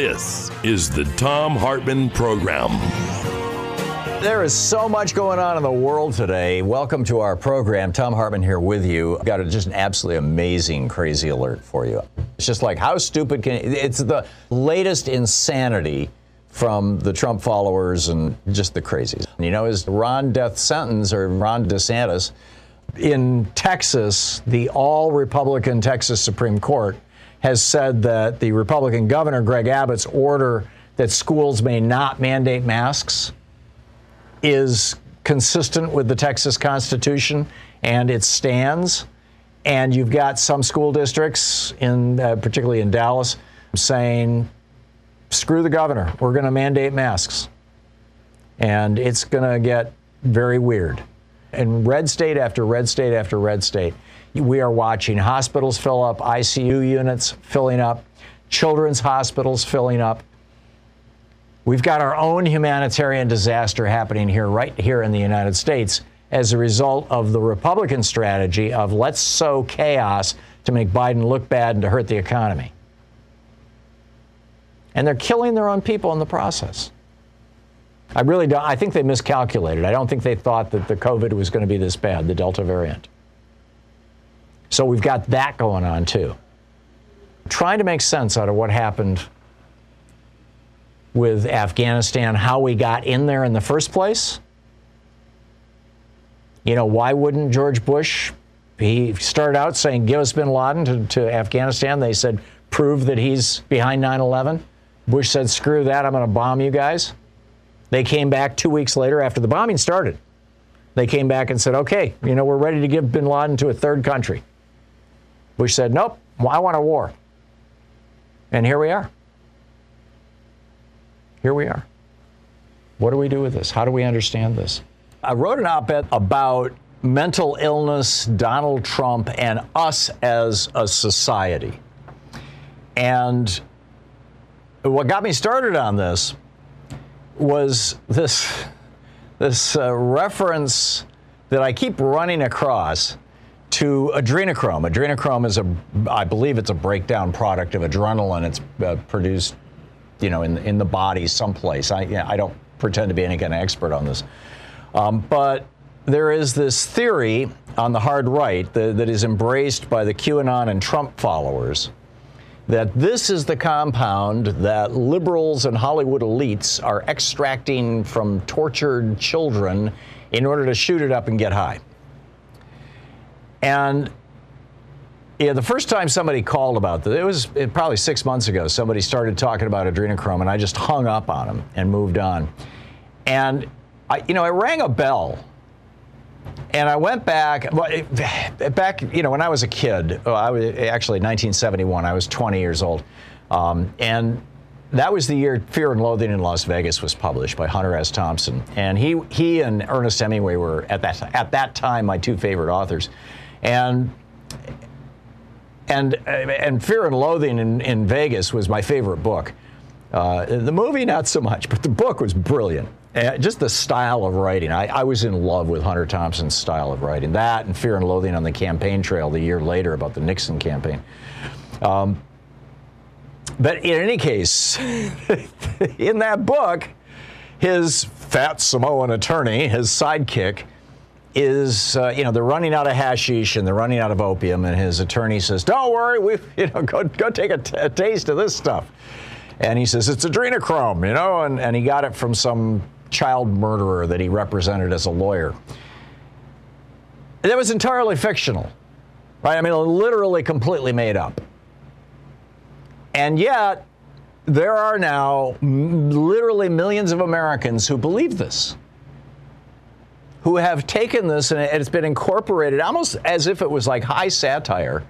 This is the Thom Hartmann Program. There is so much going on in the world today. Welcome to our program. Thom Hartmann here with you. I've got a, just an absolutely amazing, crazy alert for you. It's just like, how stupid can it's the latest insanity from the Trump followers and just the crazies. You know, his Ron death sentence or Ron DeSantis in Texas, the all Republican Texas Supreme Court has said that the Republican governor, Greg Abbott's order that schools may not mandate masks is consistent with the Texas Constitution and it stands. And you've got some school districts, in uh, particularly in Dallas, saying, "Screw the governor. We're going to mandate masks," and it's going to get very weird. And red state after red state after red state, we are watching hospitals fill up, ICU units filling up, children's hospitals filling up. We've got our own humanitarian disaster happening here, right here in the United States, as a result of the Republican strategy of let's sow chaos to make Biden look bad and to hurt the economy. And they're killing their own people in the process. I really don't. I think they miscalculated. I don't think they thought that the COVID was going to be this bad, the Delta variant. So we've got that going on too. Trying to make sense out of what happened with Afghanistan, how we got in there in the first place. You know, why wouldn't George Bush? He started out saying, give us bin Laden to, to Afghanistan. They said, prove that he's behind 9 11. Bush said, screw that, I'm going to bomb you guys. They came back two weeks later after the bombing started. They came back and said, okay, you know, we're ready to give bin Laden to a third country. Bush said, nope, I want a war. And here we are. Here we are. What do we do with this? How do we understand this? I wrote an op ed about mental illness, Donald Trump, and us as a society. And what got me started on this was this, this uh, reference that I keep running across to adrenochrome. Adrenochrome is a, I believe it's a breakdown product of adrenaline. It's uh, produced, you know, in in the body someplace. I I don't pretend to be any kind of expert on this, um, but there is this theory on the hard right that, that is embraced by the QAnon and Trump followers that this is the compound that liberals and Hollywood elites are extracting from tortured children in order to shoot it up and get high. And yeah, the first time somebody called about this, it was probably six months ago. Somebody started talking about adrenochrome, and I just hung up on them and moved on. And I, you know, I rang a bell, and I went back. Back, you know, when I was a kid, oh, I was actually 1971. I was 20 years old, um, and that was the year Fear and Loathing in Las Vegas was published by Hunter S. Thompson, and he he and Ernest Hemingway were at that at that time my two favorite authors and and and Fear and Loathing in, in Vegas was my favorite book. Uh, the movie, not so much, but the book was brilliant. Uh, just the style of writing. I, I, was in love with Hunter Thompson's style of writing. That and Fear and Loathing on the campaign trail the year later about the Nixon campaign. Um, but in any case, in that book, his fat Samoan attorney, his sidekick, is uh, you know they're running out of hashish and they're running out of opium, and his attorney says, "Don't worry, we you know go go take a, t- a taste of this stuff." And he says it's adrenochrome, you know, and, and he got it from some child murderer that he represented as a lawyer. That was entirely fictional, right? I mean, literally completely made up. And yet, there are now literally millions of Americans who believe this, who have taken this and it's been incorporated almost as if it was like high satire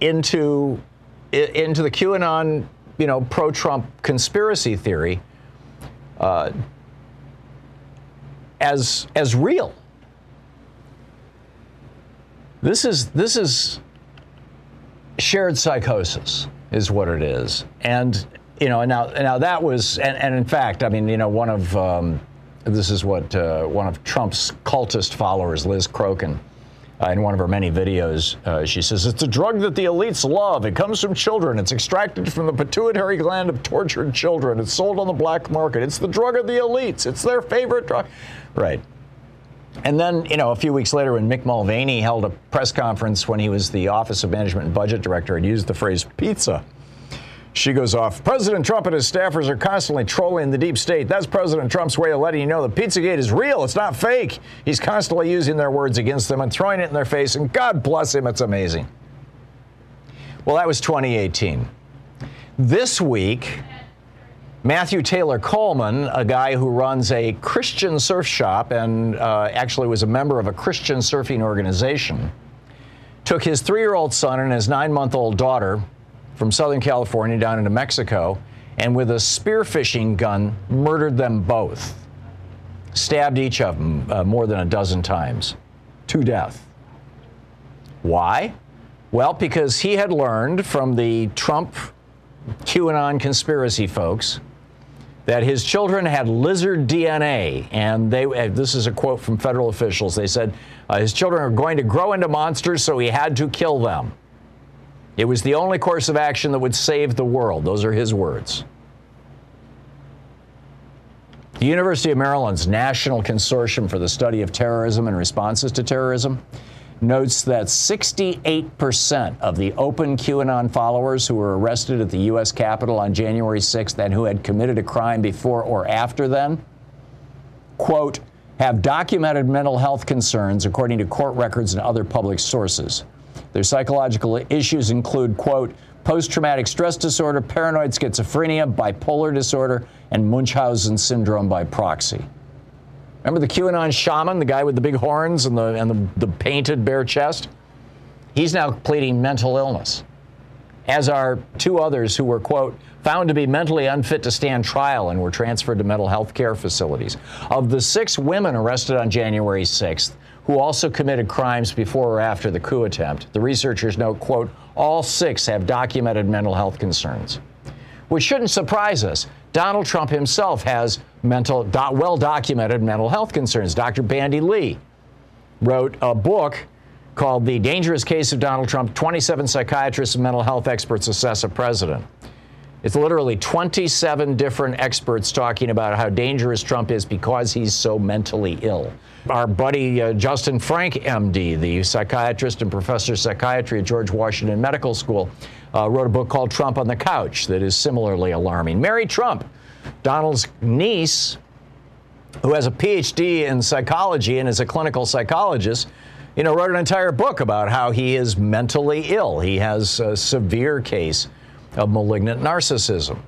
into into the QAnon, you know, pro-Trump conspiracy theory uh, as as real. This is this is shared psychosis is what it is. And you know, now now that was, and, and in fact, I mean, you know, one of um, this is what uh, one of Trump's cultist followers, Liz Crokin. Uh, in one of her many videos, uh, she says, It's a drug that the elites love. It comes from children. It's extracted from the pituitary gland of tortured children. It's sold on the black market. It's the drug of the elites. It's their favorite drug. Right. And then, you know, a few weeks later, when Mick Mulvaney held a press conference when he was the Office of Management and Budget Director and used the phrase pizza, she goes off. President Trump and his staffers are constantly trolling the deep state. That's President Trump's way of letting you know the Pizzagate is real. It's not fake. He's constantly using their words against them and throwing it in their face, and God bless him, it's amazing. Well, that was 2018. This week, Matthew Taylor Coleman, a guy who runs a Christian surf shop and uh, actually was a member of a Christian surfing organization, took his three year old son and his nine month old daughter from Southern California down into Mexico and with a spearfishing gun murdered them both. Stabbed each of them uh, more than a dozen times to death. Why? Well, because he had learned from the Trump QAnon conspiracy folks that his children had lizard DNA, and they. Uh, this is a quote from federal officials. They said uh, his children are going to grow into monsters, so he had to kill them. It was the only course of action that would save the world. Those are his words. The University of Maryland's National Consortium for the Study of Terrorism and Responses to Terrorism notes that 68% of the open QAnon followers who were arrested at the U.S. Capitol on January 6th and who had committed a crime before or after then, quote, have documented mental health concerns according to court records and other public sources. Their psychological issues include, quote, post traumatic stress disorder, paranoid schizophrenia, bipolar disorder, and Munchausen syndrome by proxy. Remember the QAnon shaman, the guy with the big horns and the, and the, the painted bare chest? He's now pleading mental illness, as are two others who were, quote, found to be mentally unfit to stand trial and were transferred to mental health care facilities. Of the six women arrested on January 6th, who also committed crimes before or after the coup attempt. The researchers note, quote, all six have documented mental health concerns. Which shouldn't surprise us. Donald Trump himself has mental, well documented mental health concerns. Dr. Bandy Lee wrote a book called The Dangerous Case of Donald Trump 27 Psychiatrists and Mental Health Experts Assess a President. It's literally 27 different experts talking about how dangerous Trump is because he's so mentally ill. Our buddy uh, Justin Frank, MD, the psychiatrist and professor of psychiatry at George Washington Medical School, uh, wrote a book called Trump on the Couch that is similarly alarming. Mary Trump, Donald's niece, who has a PhD in psychology and is a clinical psychologist, you know, wrote an entire book about how he is mentally ill. He has a severe case of malignant narcissism.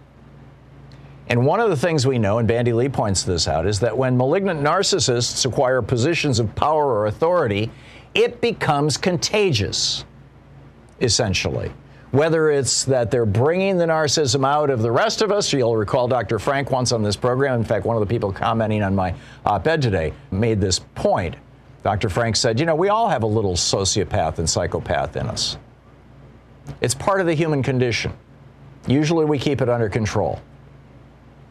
And one of the things we know, and Bandy Lee points this out, is that when malignant narcissists acquire positions of power or authority, it becomes contagious, essentially. Whether it's that they're bringing the narcissism out of the rest of us, you'll recall Dr. Frank once on this program, in fact, one of the people commenting on my op ed today made this point. Dr. Frank said, You know, we all have a little sociopath and psychopath in us. It's part of the human condition. Usually we keep it under control.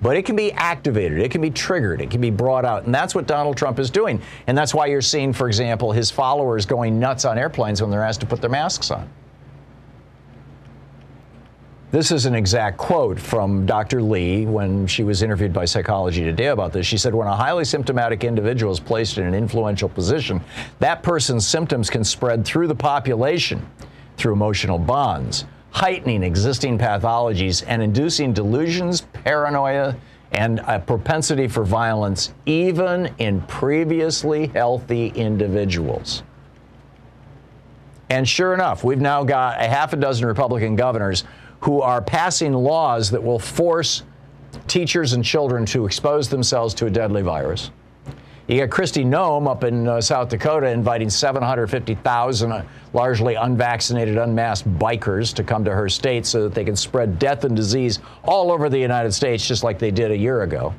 But it can be activated, it can be triggered, it can be brought out. And that's what Donald Trump is doing. And that's why you're seeing, for example, his followers going nuts on airplanes when they're asked to put their masks on. This is an exact quote from Dr. Lee when she was interviewed by Psychology Today about this. She said, When a highly symptomatic individual is placed in an influential position, that person's symptoms can spread through the population through emotional bonds, heightening existing pathologies and inducing delusions, paranoia, and a propensity for violence, even in previously healthy individuals. And sure enough, we've now got a half a dozen Republican governors who are passing laws that will force teachers and children to expose themselves to a deadly virus. You got Kristi Noem up in uh, South Dakota inviting 750,000 uh, largely unvaccinated, unmasked bikers to come to her state so that they can spread death and disease all over the United States, just like they did a year ago.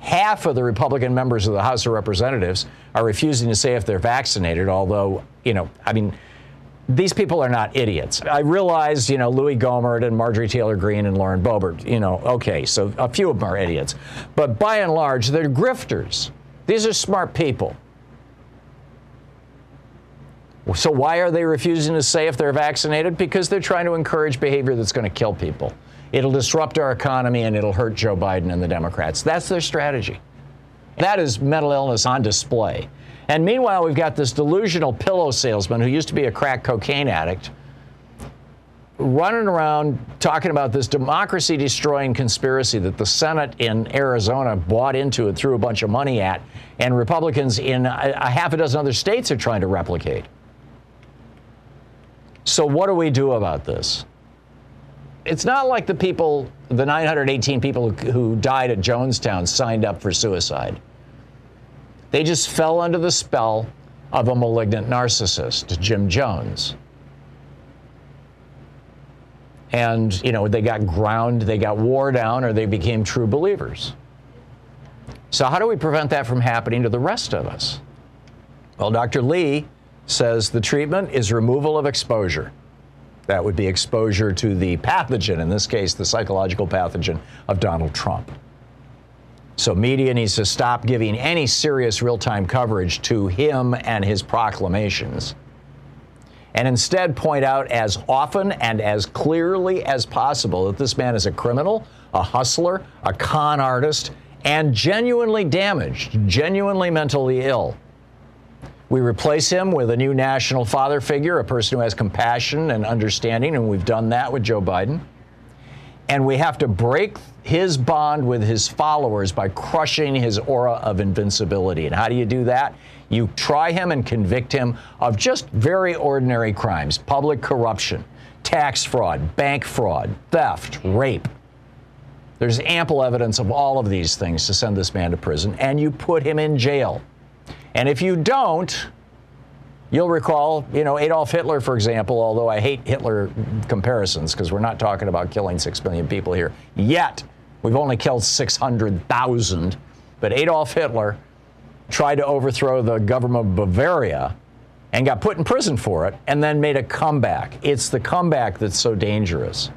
Half of the Republican members of the House of Representatives are refusing to say if they're vaccinated, although, you know, I mean, these people are not idiots. I realize, you know, Louis Gohmert and Marjorie Taylor Greene and Lauren Boebert, you know, okay, so a few of them are idiots. But by and large, they're grifters. These are smart people. So why are they refusing to say if they're vaccinated? Because they're trying to encourage behavior that's going to kill people. It'll disrupt our economy and it'll hurt Joe Biden and the Democrats. That's their strategy. That is mental illness on display. And meanwhile, we've got this delusional pillow salesman who used to be a crack cocaine addict running around talking about this democracy destroying conspiracy that the Senate in Arizona bought into and threw a bunch of money at, and Republicans in a, a half a dozen other states are trying to replicate. So, what do we do about this? It's not like the people, the 918 people who died at Jonestown signed up for suicide. They just fell under the spell of a malignant narcissist, Jim Jones. And, you know, they got ground, they got wore down, or they became true believers. So, how do we prevent that from happening to the rest of us? Well, Dr. Lee says the treatment is removal of exposure. That would be exposure to the pathogen, in this case, the psychological pathogen of Donald Trump. So, media needs to stop giving any serious real time coverage to him and his proclamations and instead point out as often and as clearly as possible that this man is a criminal, a hustler, a con artist, and genuinely damaged, genuinely mentally ill. We replace him with a new national father figure, a person who has compassion and understanding, and we've done that with Joe Biden. And we have to break his bond with his followers by crushing his aura of invincibility. And how do you do that? You try him and convict him of just very ordinary crimes public corruption, tax fraud, bank fraud, theft, rape. There's ample evidence of all of these things to send this man to prison, and you put him in jail. And if you don't, You'll recall, you know, Adolf Hitler, for example, although I hate Hitler comparisons because we're not talking about killing six million people here yet. We've only killed 600,000. But Adolf Hitler tried to overthrow the government of Bavaria and got put in prison for it and then made a comeback. It's the comeback that's so dangerous.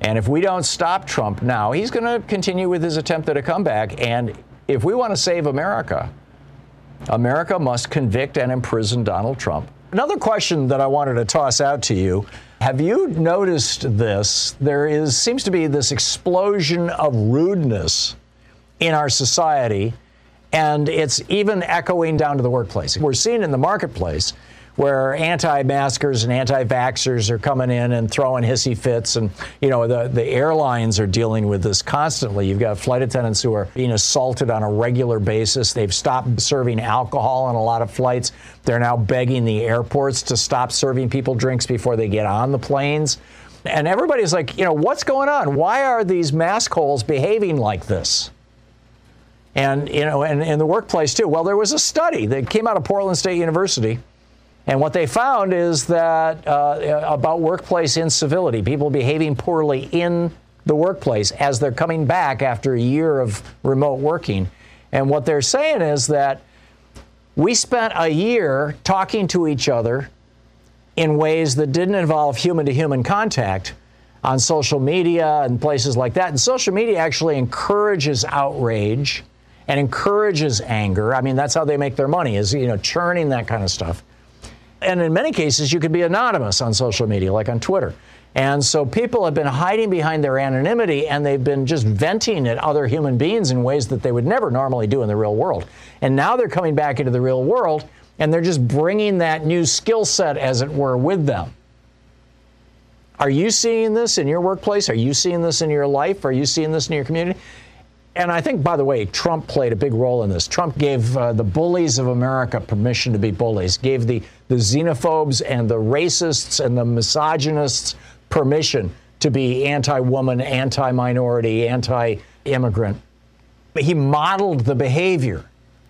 And if we don't stop Trump now, he's going to continue with his attempt at a comeback. And if we want to save America, America must convict and imprison Donald Trump. Another question that I wanted to toss out to you. Have you noticed this? There is seems to be this explosion of rudeness in our society, and it's even echoing down to the workplace. We're seeing in the marketplace where anti-maskers and anti-vaxxers are coming in and throwing hissy fits and you know the, the airlines are dealing with this constantly. You've got flight attendants who are being assaulted on a regular basis. They've stopped serving alcohol on a lot of flights. They're now begging the airports to stop serving people drinks before they get on the planes. And everybody's like you know what's going on? Why are these mask holes behaving like this and you know and in the workplace too well there was a study that came out of portland state university and what they found is that uh, about workplace incivility, people behaving poorly in the workplace as they're coming back after a year of remote working. And what they're saying is that we spent a year talking to each other in ways that didn't involve human to human contact on social media and places like that. And social media actually encourages outrage and encourages anger. I mean, that's how they make their money is, you know, churning that kind of stuff. And in many cases, you could be anonymous on social media, like on Twitter. And so people have been hiding behind their anonymity and they've been just venting at other human beings in ways that they would never normally do in the real world. And now they're coming back into the real world and they're just bringing that new skill set, as it were, with them. Are you seeing this in your workplace? Are you seeing this in your life? Are you seeing this in your community? And I think, by the way, Trump played a big role in this. Trump gave uh, the bullies of America permission to be bullies, gave the, the xenophobes and the racists and the misogynists permission to be anti woman, anti minority, anti immigrant. He modeled the behavior.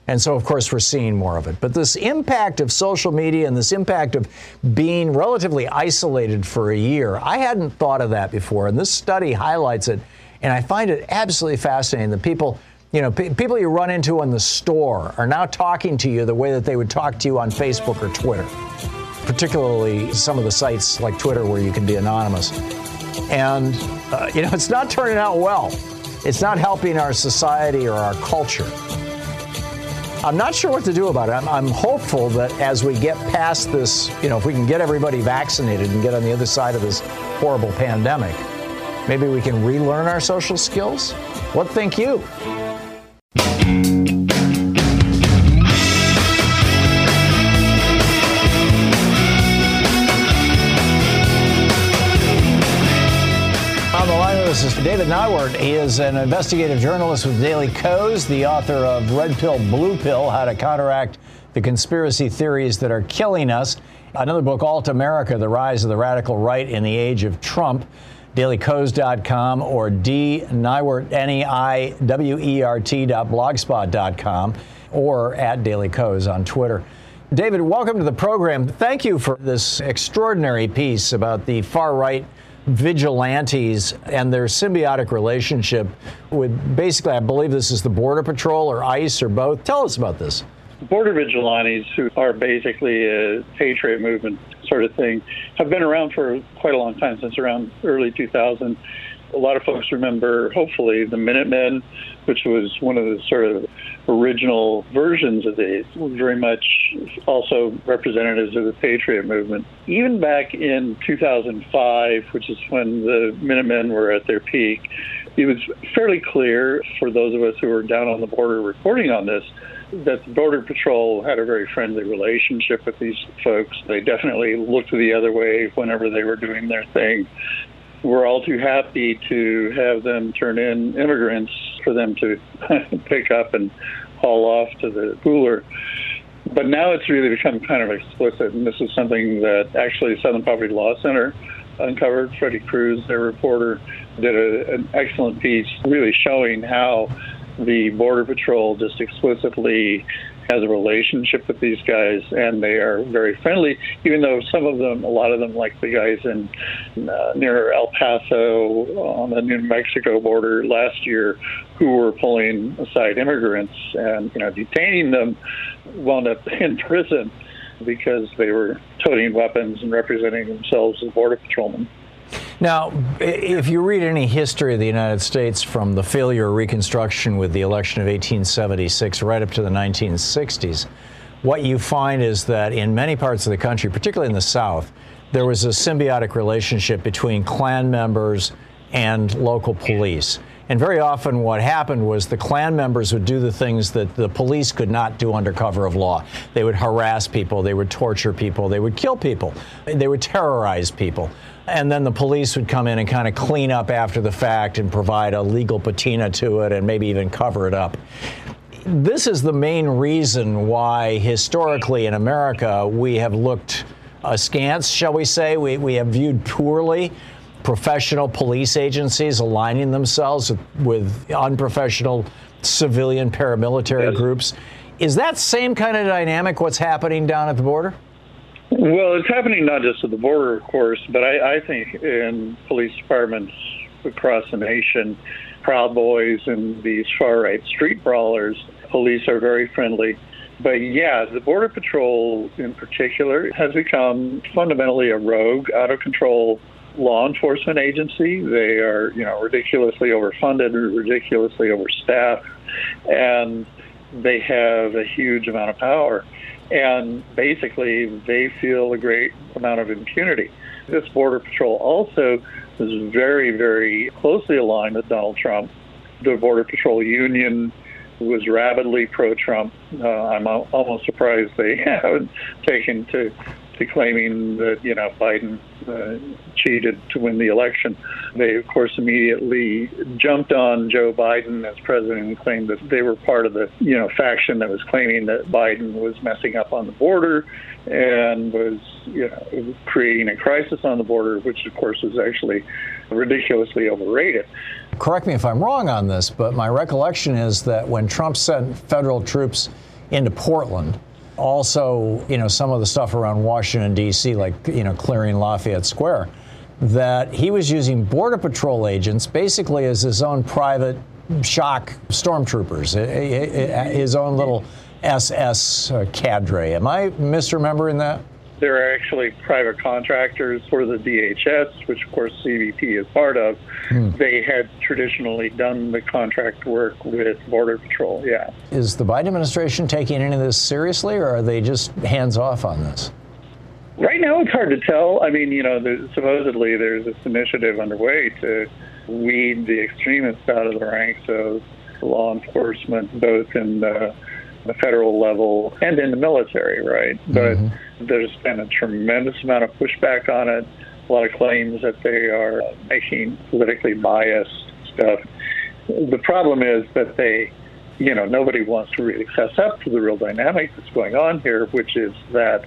And so, of course, we're seeing more of it. But this impact of social media and this impact of being relatively isolated for a year, I hadn't thought of that before. And this study highlights it. And I find it absolutely fascinating that people, you know, p- people you run into in the store are now talking to you the way that they would talk to you on Facebook or Twitter particularly some of the sites like Twitter where you can be anonymous. And, uh, you know, it's not turning out well. It's not helping our society or our culture. I'm not sure what to do about it. I'm, I'm, hopeful that as we get past this, you know, if we can get everybody vaccinated and get on the other side of this horrible pandemic, maybe we can relearn our social skills. What think you? This is David Neiwert. He is an investigative journalist with Daily Kos, the author of Red Pill, Blue Pill How to Counteract the Conspiracy Theories That Are Killing Us. Another book, Alt America The Rise of the Radical Right in the Age of Trump. DailyKos.com or D Neiwert, N I W R T.blogspot.com or at Daily Kos on Twitter. David, welcome to the program. Thank you for this extraordinary piece about the far right vigilantes and their symbiotic relationship with basically, I believe this is the Border Patrol or ICE or both. Tell us about this. Border vigilantes, who are basically a patriot movement sort of thing, have been around for quite a long time, since around early 2000. A lot of folks remember, hopefully, the Minutemen, which was one of the sort of original versions of these, very much also representatives of the Patriot movement. Even back in 2005, which is when the Minutemen were at their peak, it was fairly clear for those of us who were down on the border reporting on this that the Border Patrol had a very friendly relationship with these folks. They definitely looked the other way whenever they were doing their thing we're all too happy to have them turn in immigrants for them to pick up and haul off to the cooler. But now it's really become kind of explicit, and this is something that actually Southern Poverty Law Center uncovered. Freddy Cruz, their reporter, did a, an excellent piece really showing how the Border Patrol just explicitly has a relationship with these guys, and they are very friendly. Even though some of them, a lot of them, like the guys in uh, near El Paso on the New Mexico border last year, who were pulling aside immigrants and you know detaining them, wound up in prison because they were toting weapons and representing themselves as border patrolmen. Now, if you read any history of the United States from the failure of Reconstruction with the election of 1876 right up to the 1960s, what you find is that in many parts of the country, particularly in the South, there was a symbiotic relationship between Klan members and local police. And very often, what happened was the Klan members would do the things that the police could not do under cover of law. They would harass people, they would torture people, they would kill people, they would terrorize people and then the police would come in and kind of clean up after the fact and provide a legal patina to it and maybe even cover it up. This is the main reason why historically in America we have looked askance, shall we say. We, we have viewed poorly professional police agencies aligning themselves with, with unprofessional civilian paramilitary yes. groups. Is that same kind of dynamic what's happening down at the border? Well, it's happening not just at the border, of course, but I, I think in police departments across the nation, Proud Boys and these far right street brawlers, police are very friendly. But yeah, the Border Patrol in particular has become fundamentally a rogue, out of control law enforcement agency. They are, you know, ridiculously overfunded, ridiculously overstaffed, and they have a huge amount of power. And basically they feel a great amount of impunity. This Border Patrol also is very, very closely aligned with Donald Trump. The Border Patrol Union was rabidly pro-Trump. Uh, I'm almost surprised they haven't taken to claiming that you know Biden uh, cheated to win the election. They, of course, immediately jumped on Joe Biden as president and claimed that they were part of the you know faction that was claiming that Biden was messing up on the border and was you know creating a crisis on the border, which of course was actually ridiculously overrated. Correct me if I'm wrong on this, but my recollection is that when Trump sent federal troops into Portland also, you know, some of the stuff around Washington, D.C., like, you know, clearing Lafayette Square, that he was using Border Patrol agents basically as his own private shock stormtroopers, eh, eh, eh, his own little SS uh, cadre. Am I misremembering that? There are actually private contractors for the DHS, which of course CBP is part of. Hmm. They had traditionally done the contract work with Border Patrol, yeah. Is the Biden administration taking any of this seriously, or are they just hands off on this? Right now, it's hard to tell. I mean, you know, there's, supposedly there's this initiative underway to weed the extremists out of the ranks of law enforcement, both in the the federal level and in the military, right? Mm-hmm. But there's been a tremendous amount of pushback on it, a lot of claims that they are making politically biased stuff. The problem is that they, you know, nobody wants to really fess up to the real dynamic that's going on here, which is that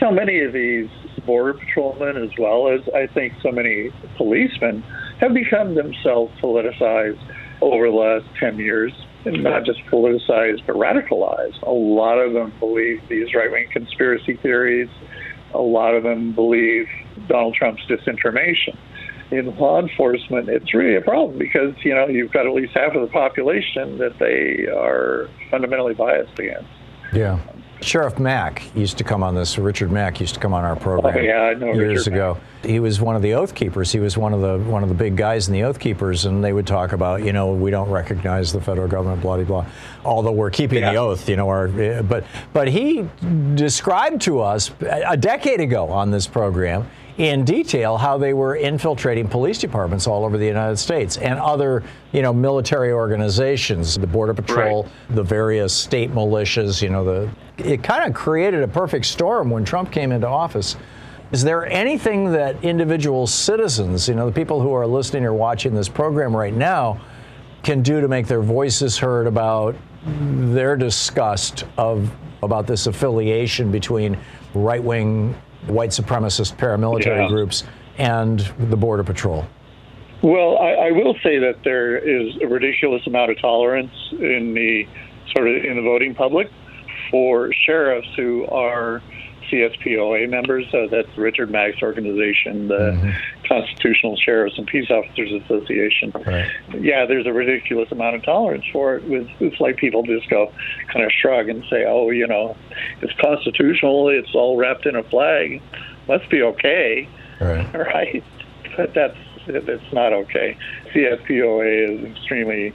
so many of these border patrolmen, as well as I think so many policemen, have become themselves politicized over the last 10 years not just politicized but radicalized. A lot of them believe these right wing conspiracy theories. A lot of them believe Donald Trump's disinformation. In law enforcement, it's really a problem because you know you've got at least half of the population that they are fundamentally biased against. Yeah. Sheriff Mack used to come on this. Richard Mack used to come on our program oh, yeah, I know years Richard ago. Mack. He was one of the Oath Keepers. He was one of the one of the big guys in the Oath Keepers, and they would talk about, you know, we don't recognize the federal government, blah blah blah. Although we're keeping yeah. the oath, you know, our but but he described to us a decade ago on this program in detail how they were infiltrating police departments all over the United States and other, you know, military organizations, the Border Patrol, right. the various state militias, you know, the it kind of created a perfect storm when Trump came into office. Is there anything that individual citizens, you know, the people who are listening or watching this program right now, can do to make their voices heard about their disgust of about this affiliation between right-wing white supremacist paramilitary yeah. groups and the Border Patrol? Well, I, I, will say that there is a ridiculous amount of tolerance in the sort of in the voting public for sheriffs who are CSPOA members. Uh, that's Richard Mack's organization, the mm-hmm. Constitutional Sheriffs and Peace Officers Association. Right. Yeah, there's a ridiculous amount of tolerance for it. With it's like people just go kind of shrug and say, "Oh, you know, it's constitutional. It's all wrapped in a flag. Must be okay." Right. Right. But that's that's not okay. CSPOA is an extremely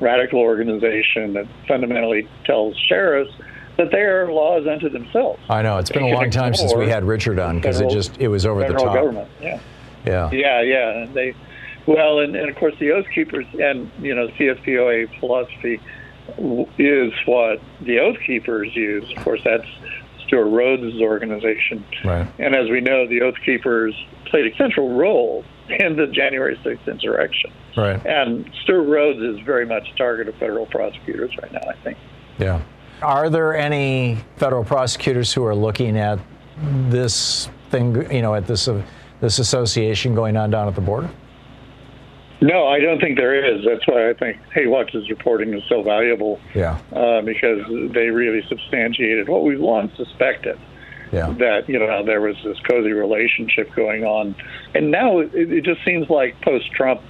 radical organization that fundamentally tells sheriffs that they are laws unto themselves. I know it's been a long time since we had Richard on because it just it was over the top. Government, yeah, yeah, yeah, yeah. And they, well, and, and of course the Oath Keepers and you know CSPOA philosophy is what the Oath Keepers use. Of course, that's Stewart Rhodes' organization, right. and as we know, the Oath Keepers played a central role in the January 6th insurrection. Right. And Stewart Rhodes is very much a target of federal prosecutors right now, I think. Yeah. Are there any federal prosecutors who are looking at this thing, you know, at this uh, this association going on down at the border? No, I don't think there is. That's why I think Hatewatch's reporting is so valuable. Yeah. Uh, because they really substantiated what we long suspected. Yeah. That you know there was this cozy relationship going on, and now it, it just seems like post-Trump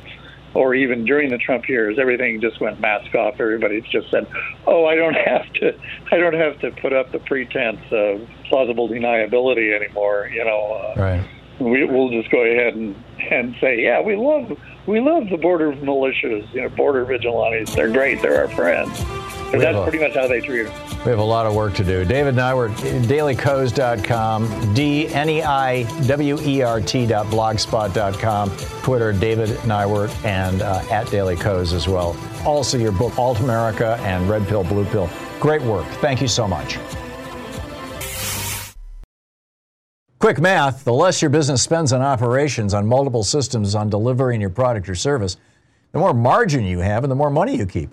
or even during the Trump years, everything just went mask off. Everybody's just said, "Oh, I don't have to, I don't have to put up the pretense of plausible deniability anymore." You know, uh, right. we, we'll just go ahead and and say, "Yeah, we love, we love the border militias, you know, border vigilantes. They're great. They're our friends." But that's a, pretty much how they treat them. We have a lot of work to do. David Neiwert, dailykos.com, D-N-E-I-W-E-R-T.blogspot.com, Twitter, David Neiwert, and uh, at Daily Kos as well. Also, your book, Alt America and Red Pill, Blue Pill. Great work. Thank you so much. Quick math the less your business spends on operations, on multiple systems, on delivering your product or service, the more margin you have and the more money you keep.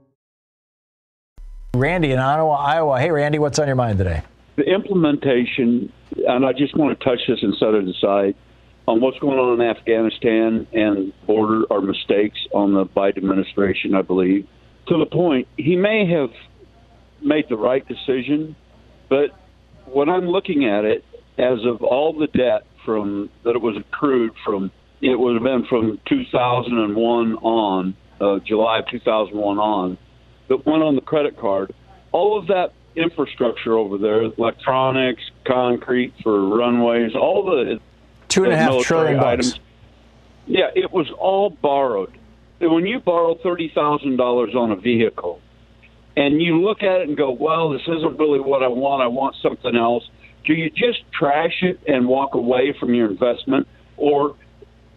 Randy in Ottumwa, Iowa. Hey, Randy, what's on your mind today? The implementation, and I just want to touch this and set it aside on what's going on in Afghanistan and border or mistakes on the Biden administration, I believe. To the point, he may have made the right decision, but when I'm looking at it, as of all the debt from that it was accrued from, it would have been from 2001 on, uh, July of 2001 on that went on the credit card, all of that infrastructure over there, electronics, concrete for runways, all the two and a half trillion items. Bucks. Yeah, it was all borrowed. And when you borrow thirty thousand dollars on a vehicle, and you look at it and go, "Well, this isn't really what I want. I want something else." Do you just trash it and walk away from your investment, or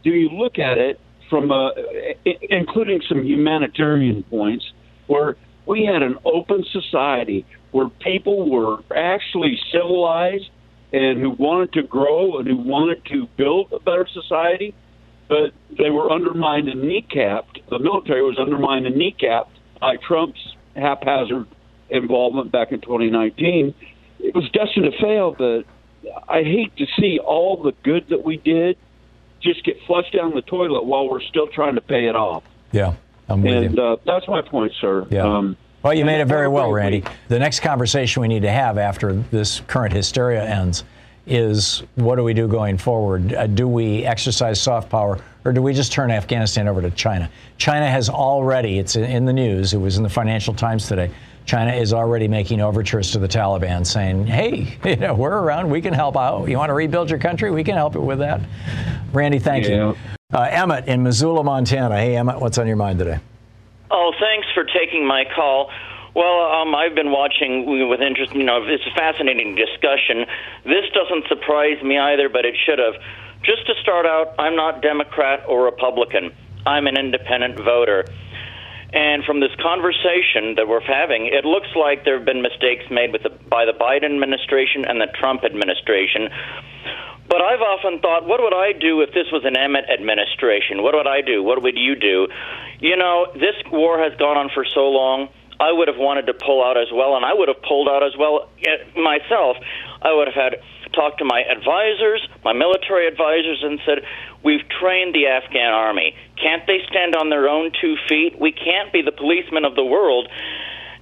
do you look at it from a, including some humanitarian points, where we had an open society where people were actually civilized and who wanted to grow and who wanted to build a better society, but they were undermined and kneecapped. The military was undermined and kneecapped by Trump's haphazard involvement back in 2019. It was destined to fail, but I hate to see all the good that we did just get flushed down the toilet while we're still trying to pay it off. Yeah. I'm with and you. Uh, that's my point, sir. Yeah. Um, well, you made it very well, Randy. The next conversation we need to have after this current hysteria ends is what do we do going forward? Uh, do we exercise soft power or do we just turn Afghanistan over to China? China has already, it's in the news, it was in the Financial Times today. China is already making overtures to the Taliban saying, hey, you know, we're around, we can help out. You want to rebuild your country? We can help it with that. Randy, thank yeah. you. Uh, Emmett in Missoula, Montana. Hey, Emmett, what's on your mind today? Oh, thanks for taking my call. Well, um, I've been watching with interest. You know, it's a fascinating discussion. This doesn't surprise me either, but it should have. Just to start out, I'm not Democrat or Republican. I'm an independent voter. And from this conversation that we're having, it looks like there have been mistakes made with the, by the Biden administration and the Trump administration. But I've often thought, what would I do if this was an Emmett administration? What would I do? What would you do? You know, this war has gone on for so long. I would have wanted to pull out as well, and I would have pulled out as well eh, myself. I would have had talked to my advisors, my military advisors, and said, "We've trained the Afghan army. Can't they stand on their own two feet? We can't be the policemen of the world."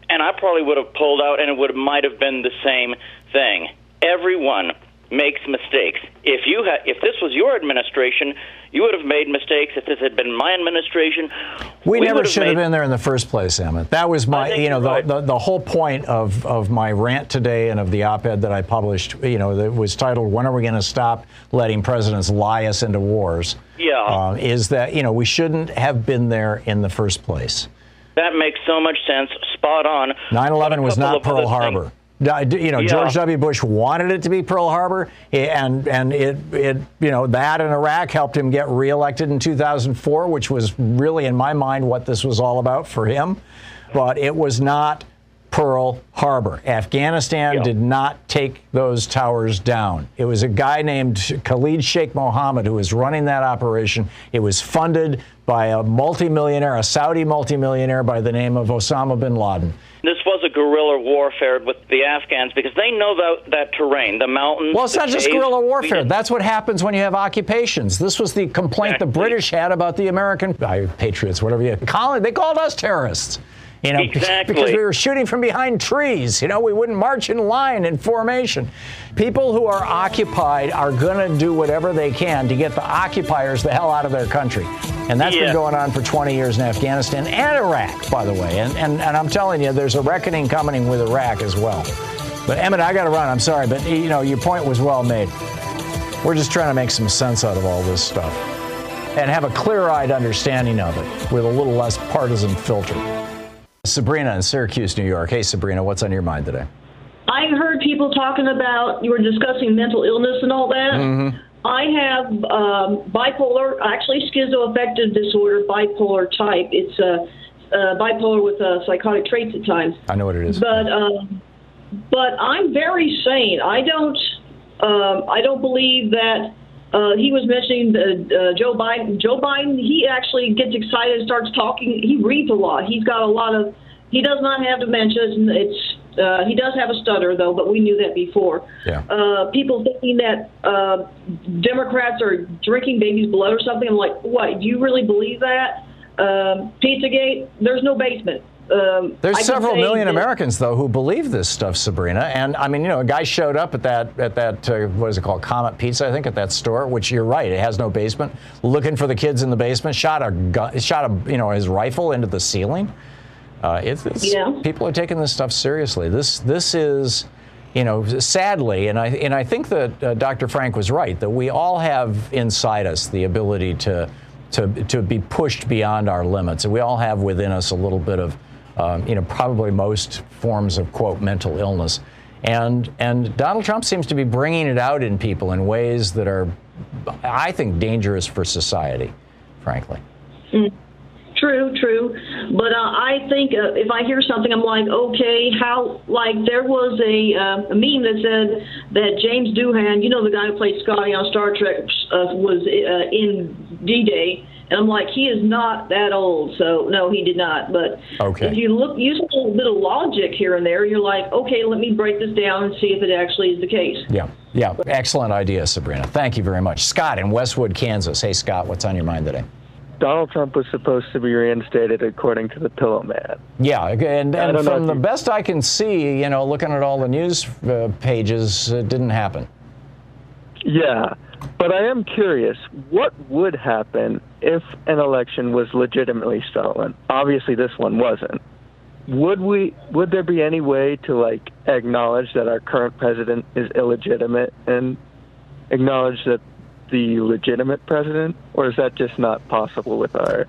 And I probably would have pulled out, and it would might have been the same thing. Everyone makes mistakes. if you had, if this was your administration, you would have made mistakes. If this had been my administration, we, we never should have been there in the first place, Emmett. That was my, you know, the, right. the, the whole point of, of my rant today and of the op-ed that I published, you know, that was titled "When Are We Going to Stop Letting Presidents Lie Us into Wars?" Yeah, uh, is that you know we shouldn't have been there in the first place. That makes so much sense. Spot on. 9/11 was not Pearl Harbor. Things. You know, Yeah. George W. Bush wanted it to be Pearl Harbor, eh, and and it it you know that in Iraq helped him get reelected in 2004, which was really in my mind what this was all about for him. But it was not Pearl Harbor. Afghanistan Yeah. did not take those towers down. It was a guy named Khalid Sheikh Mohammed who was running that operation. It was funded by a multimillionaire, a Saudi multimillionaire by the name of Osama bin Laden. This was a guerrilla warfare with the Afghans because they know that, that terrain, the mountains. Well, it's not just guerrilla warfare. That's what happens when you have occupations. This was the complaint the British had about the American uh, patriots, whatever you call it. They called us terrorists. You know, Exactly. because we were shooting from behind trees. You know, we wouldn't march in line in formation. People who are occupied are going to do whatever they can to get the occupiers the hell out of their country. And that's Yeah. been going on for 20 years in Afghanistan and Iraq, by the way. And, and, and I'm telling you, there's a reckoning coming with Iraq as well. But Emmett, I got to run. I'm sorry, but you know, your point was well made. We're just trying to make some sense out of all this stuff and have a clear-eyed understanding of it with a little less partisan filter. Sabrina in Syracuse, New York. Hey, Sabrina, what's on your mind today? I heard people talking about you were discussing mental illness and all that. Mm-hmm. I have um, bipolar, actually schizoaffective disorder, bipolar type. It's uh, uh, bipolar with uh, psychotic traits at times. I know what it is. But um, but I'm very sane. I don't um, I don't believe that. Uh, he was mentioning uh, uh, Joe Biden. Joe Biden, he actually gets excited and starts talking. He reads a lot. He's got a lot of. He does not have dementia. It's, it's uh, he does have a stutter though, but we knew that before. Yeah. Uh, people thinking that uh, Democrats are drinking babies' blood or something. I'm like, what? Do you really believe that? Um, Pizzagate, there's no basement. Um, There's I several million Americans, though, who believe this stuff, Sabrina. And I mean, you know, a guy showed up at that at that uh, what is it called, Comet Pizza, I think, at that store. Which you're right, it has no basement. Looking for the kids in the basement, shot a gun, shot a you know his rifle into the ceiling. Uh, it's, it's, Yeah. People are taking this stuff seriously. This this is. You know, sadly, and I and I think that uh, Dr. Frank was right that we all have inside us the ability to to to be pushed beyond our limits, and we all have within us a little bit of, um, you know, probably most forms of quote mental illness, and and Donald Trump seems to be bringing it out in people in ways that are, I think, dangerous for society, frankly. True, true. But uh, I think uh, if I hear something, I'm like, okay, how? Like there was a, uh, a meme that said that James Doohan, you know, the guy who played Scotty on Star Trek, uh, was uh, in D-Day, and I'm like, he is not that old. So no, he did not. But Okay. if you look, use a little bit of logic here and there, you're like, okay, let me break this down and see if it actually is the case. Yeah, yeah, excellent idea, Sabrina. Thank you very much, Scott in Westwood, Kansas. Hey, Scott, what's on your mind today? Donald Trump was supposed to be reinstated according to the Pillow Man. Yeah, and, and from the you- best I can see, you know, looking at all the news uh, pages, it didn't happen. Yeah, but I am curious, what would happen if an election was legitimately stolen? Obviously, this one wasn't. Would we? Would there be any way to like acknowledge that our current president is illegitimate and acknowledge that the legitimate president, or is that just not possible with our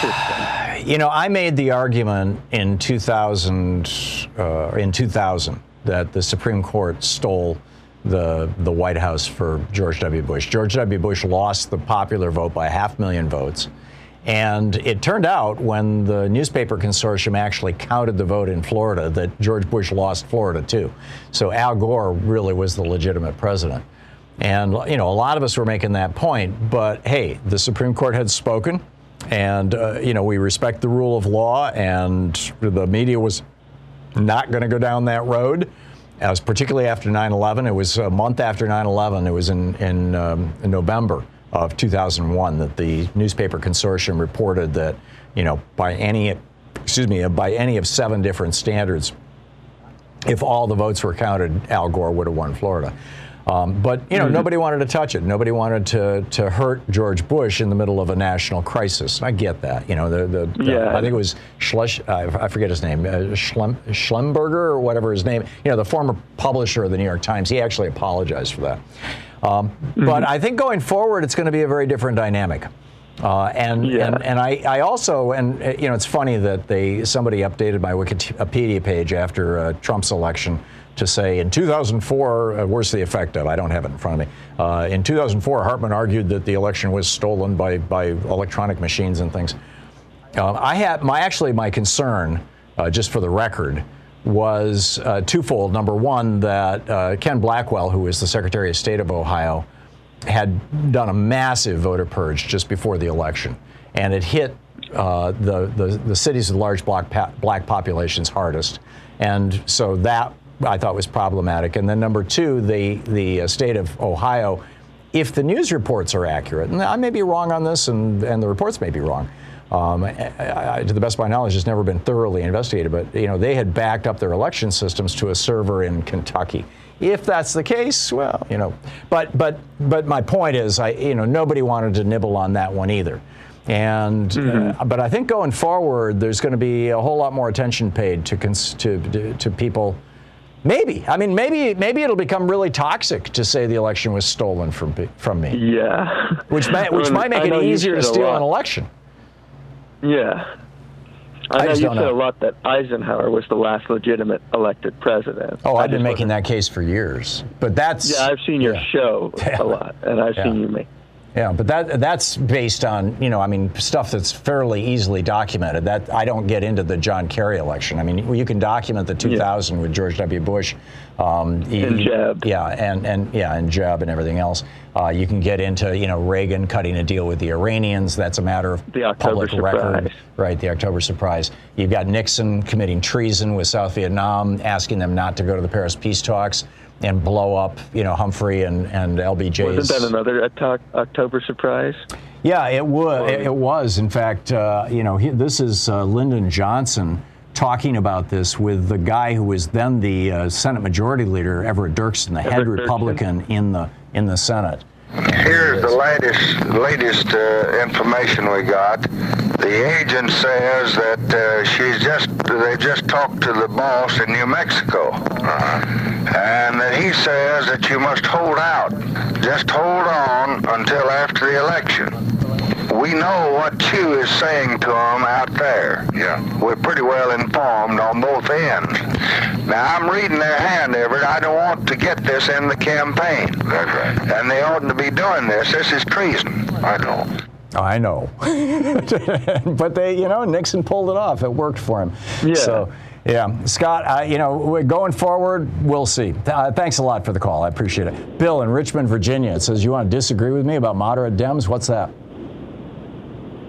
system? You know, I made the argument in 2000, uh, in 2000 that the Supreme Court stole the the White House for George W. Bush. George W. Bush lost the popular vote by a half million votes. And it turned out when the newspaper consortium actually counted the vote in Florida that George Bush lost Florida too. So Al Gore really was the legitimate president. And, you know, a lot of us were making that point. But hey, the Supreme Court had spoken. And, uh, you know, we respect the rule of law. And the media was not going to go down that road. As particularly after 9/11, it was a month after 9/11. It was in in, um, in November of 2001 that the newspaper consortium reported that, you know, by any, excuse me, by any of seven different standards, if all the votes were counted, Al Gore would have won Florida. Um, but you know, mm-hmm. nobody wanted to touch it. Nobody wanted to to hurt George Bush in the middle of a national crisis. I get that. You know, the the, the yeah. I think it was I forget his name, uh, Schlem, Schlemberger or whatever his name. You know, the former publisher of the New York Times. He actually apologized for that. Um, mm-hmm. But I think going forward, it's going to be a very different dynamic. Uh, and, yeah. and and I, I also and uh, you know it's funny that they somebody updated my Wikipedia page after uh, Trump's election to say in 2004, uh, where's the effect of? I don't have it in front of me. Uh, in 2004, Hartmann argued that the election was stolen by, by electronic machines and things. Uh, I had my actually my concern, uh, just for the record, was uh, twofold. Number one, that uh, Ken Blackwell, who is the Secretary of State of Ohio, had done a massive voter purge just before the election, and it hit the, the, the cities with large black, black populations hardest. And so that I thought was problematic. And then number two, the the uh, state of Ohio, if the news reports are accurate, and I may be wrong on this, and and the reports may be wrong. Um, I, I, to the best of my knowledge, it's never been thoroughly investigated. But you know, they had backed up their election systems to a server in Kentucky. If that's the case, well, you know, but but but my point is, I you know, nobody wanted to nibble on that one either. And mm-hmm. uh, but I think going forward, there's going to be a whole lot more attention paid to cons- to, to, to people Maybe. I mean, maybe maybe it'll become really toxic to say the election was stolen from from me. Yeah. Which might which might make it easier to steal an election. Yeah. I, I know you said know. a lot that Eisenhower was the last legitimate elected president. Oh, I've been making that case for years. But that's Yeah, I've seen your yeah. show a lot and I've yeah. seen you make yeah, but that that's based on you know I mean stuff that's fairly easily documented. That I don't get into the John Kerry election. I mean you can document the 2000 yeah. with George W. Bush, um, and Jeb. Yeah, and and yeah, and Jeb and everything else. Uh, you can get into you know Reagan cutting a deal with the Iranians. That's a matter of the public surprise. record, right? The October surprise. You've got Nixon committing treason with South Vietnam, asking them not to go to the Paris peace talks and blow up, you know, Humphrey and, and LBJ. Wasn't that another October surprise? Yeah, it was. It was. In fact, uh, you know, he, this is uh, Lyndon Johnson talking about this with the guy who was then the uh, Senate Majority Leader, Everett Dirksen, the Everett head Republican Dirksen. in the in the Senate. Here's the latest latest uh, information we got. The agent says that uh, she's just they just talked to the boss in New Mexico, uh-huh. and that he says that you must hold out, just hold on until after the election we know what Thieu is saying to them out there. Yeah. We're pretty well informed on both ends. Now, I'm reading their hand, Everett. I don't want to get this in the campaign. That's right. And they oughtn't to be doing this. This is treason. I know. I know. but they, you know, Nixon pulled it off. It worked for him. Yeah. So, yeah, Scott, uh, you know, going forward, we'll see. Uh, thanks a lot for the call. I appreciate it. Bill in Richmond, Virginia, it says, You want to disagree with me about moderate Dems? What's that?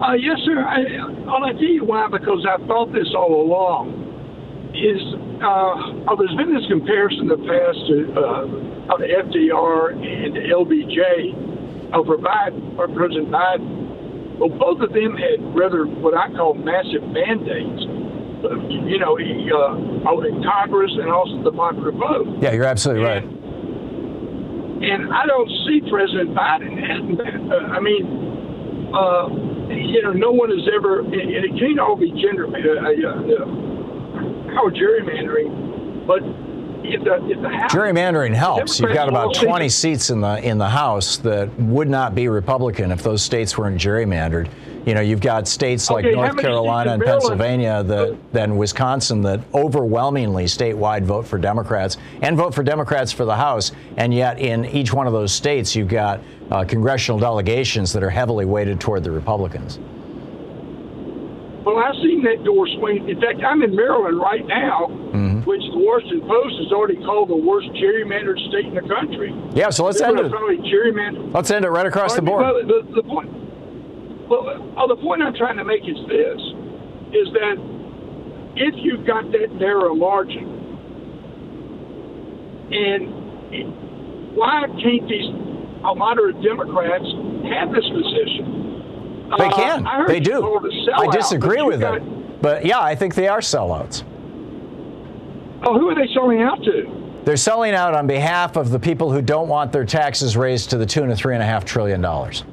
Uh, yes, sir. I, I'll tell you why, because I've thought this all along. Is uh, oh, there's been this comparison in the past to, uh, of FDR and LBJ over Biden, or President Biden. Well, both of them had rather what I call massive mandates. Uh, you know, he, uh, in Congress and also the popular vote. Yeah, you're absolutely and, right. And I don't see President Biden. Uh, I mean, uh, you know, no one has ever, and it can't all be gender, uh, uh, uh, how gerrymandering, but if the, if the House, gerrymandering helps. You've got about 20 seats in the in the House that would not be Republican if those states weren't gerrymandered. You know, you've got states like okay, North Carolina and Pennsylvania that, then Wisconsin that overwhelmingly statewide vote for Democrats and vote for Democrats for the House. And yet, in each one of those states, you've got uh, congressional delegations that are heavily weighted toward the Republicans. Well, I've seen that door swing. In fact, I'm in Maryland right now, mm-hmm. which the Washington Post has already called the worst gerrymandered state in the country. Yeah, so let's end it. Let's end it right across the board. Well, the, the point, well, uh, the point I'm trying to make is this: is that if you've got that narrow margin, and why can't these how moderate Democrats have this position. They uh, can. Uh, they do. I disagree with them. But yeah, I think they are sellouts. Oh, who are they selling out to? They're selling out on behalf of the people who don't want their taxes raised to the tune of three and a half trillion dollars.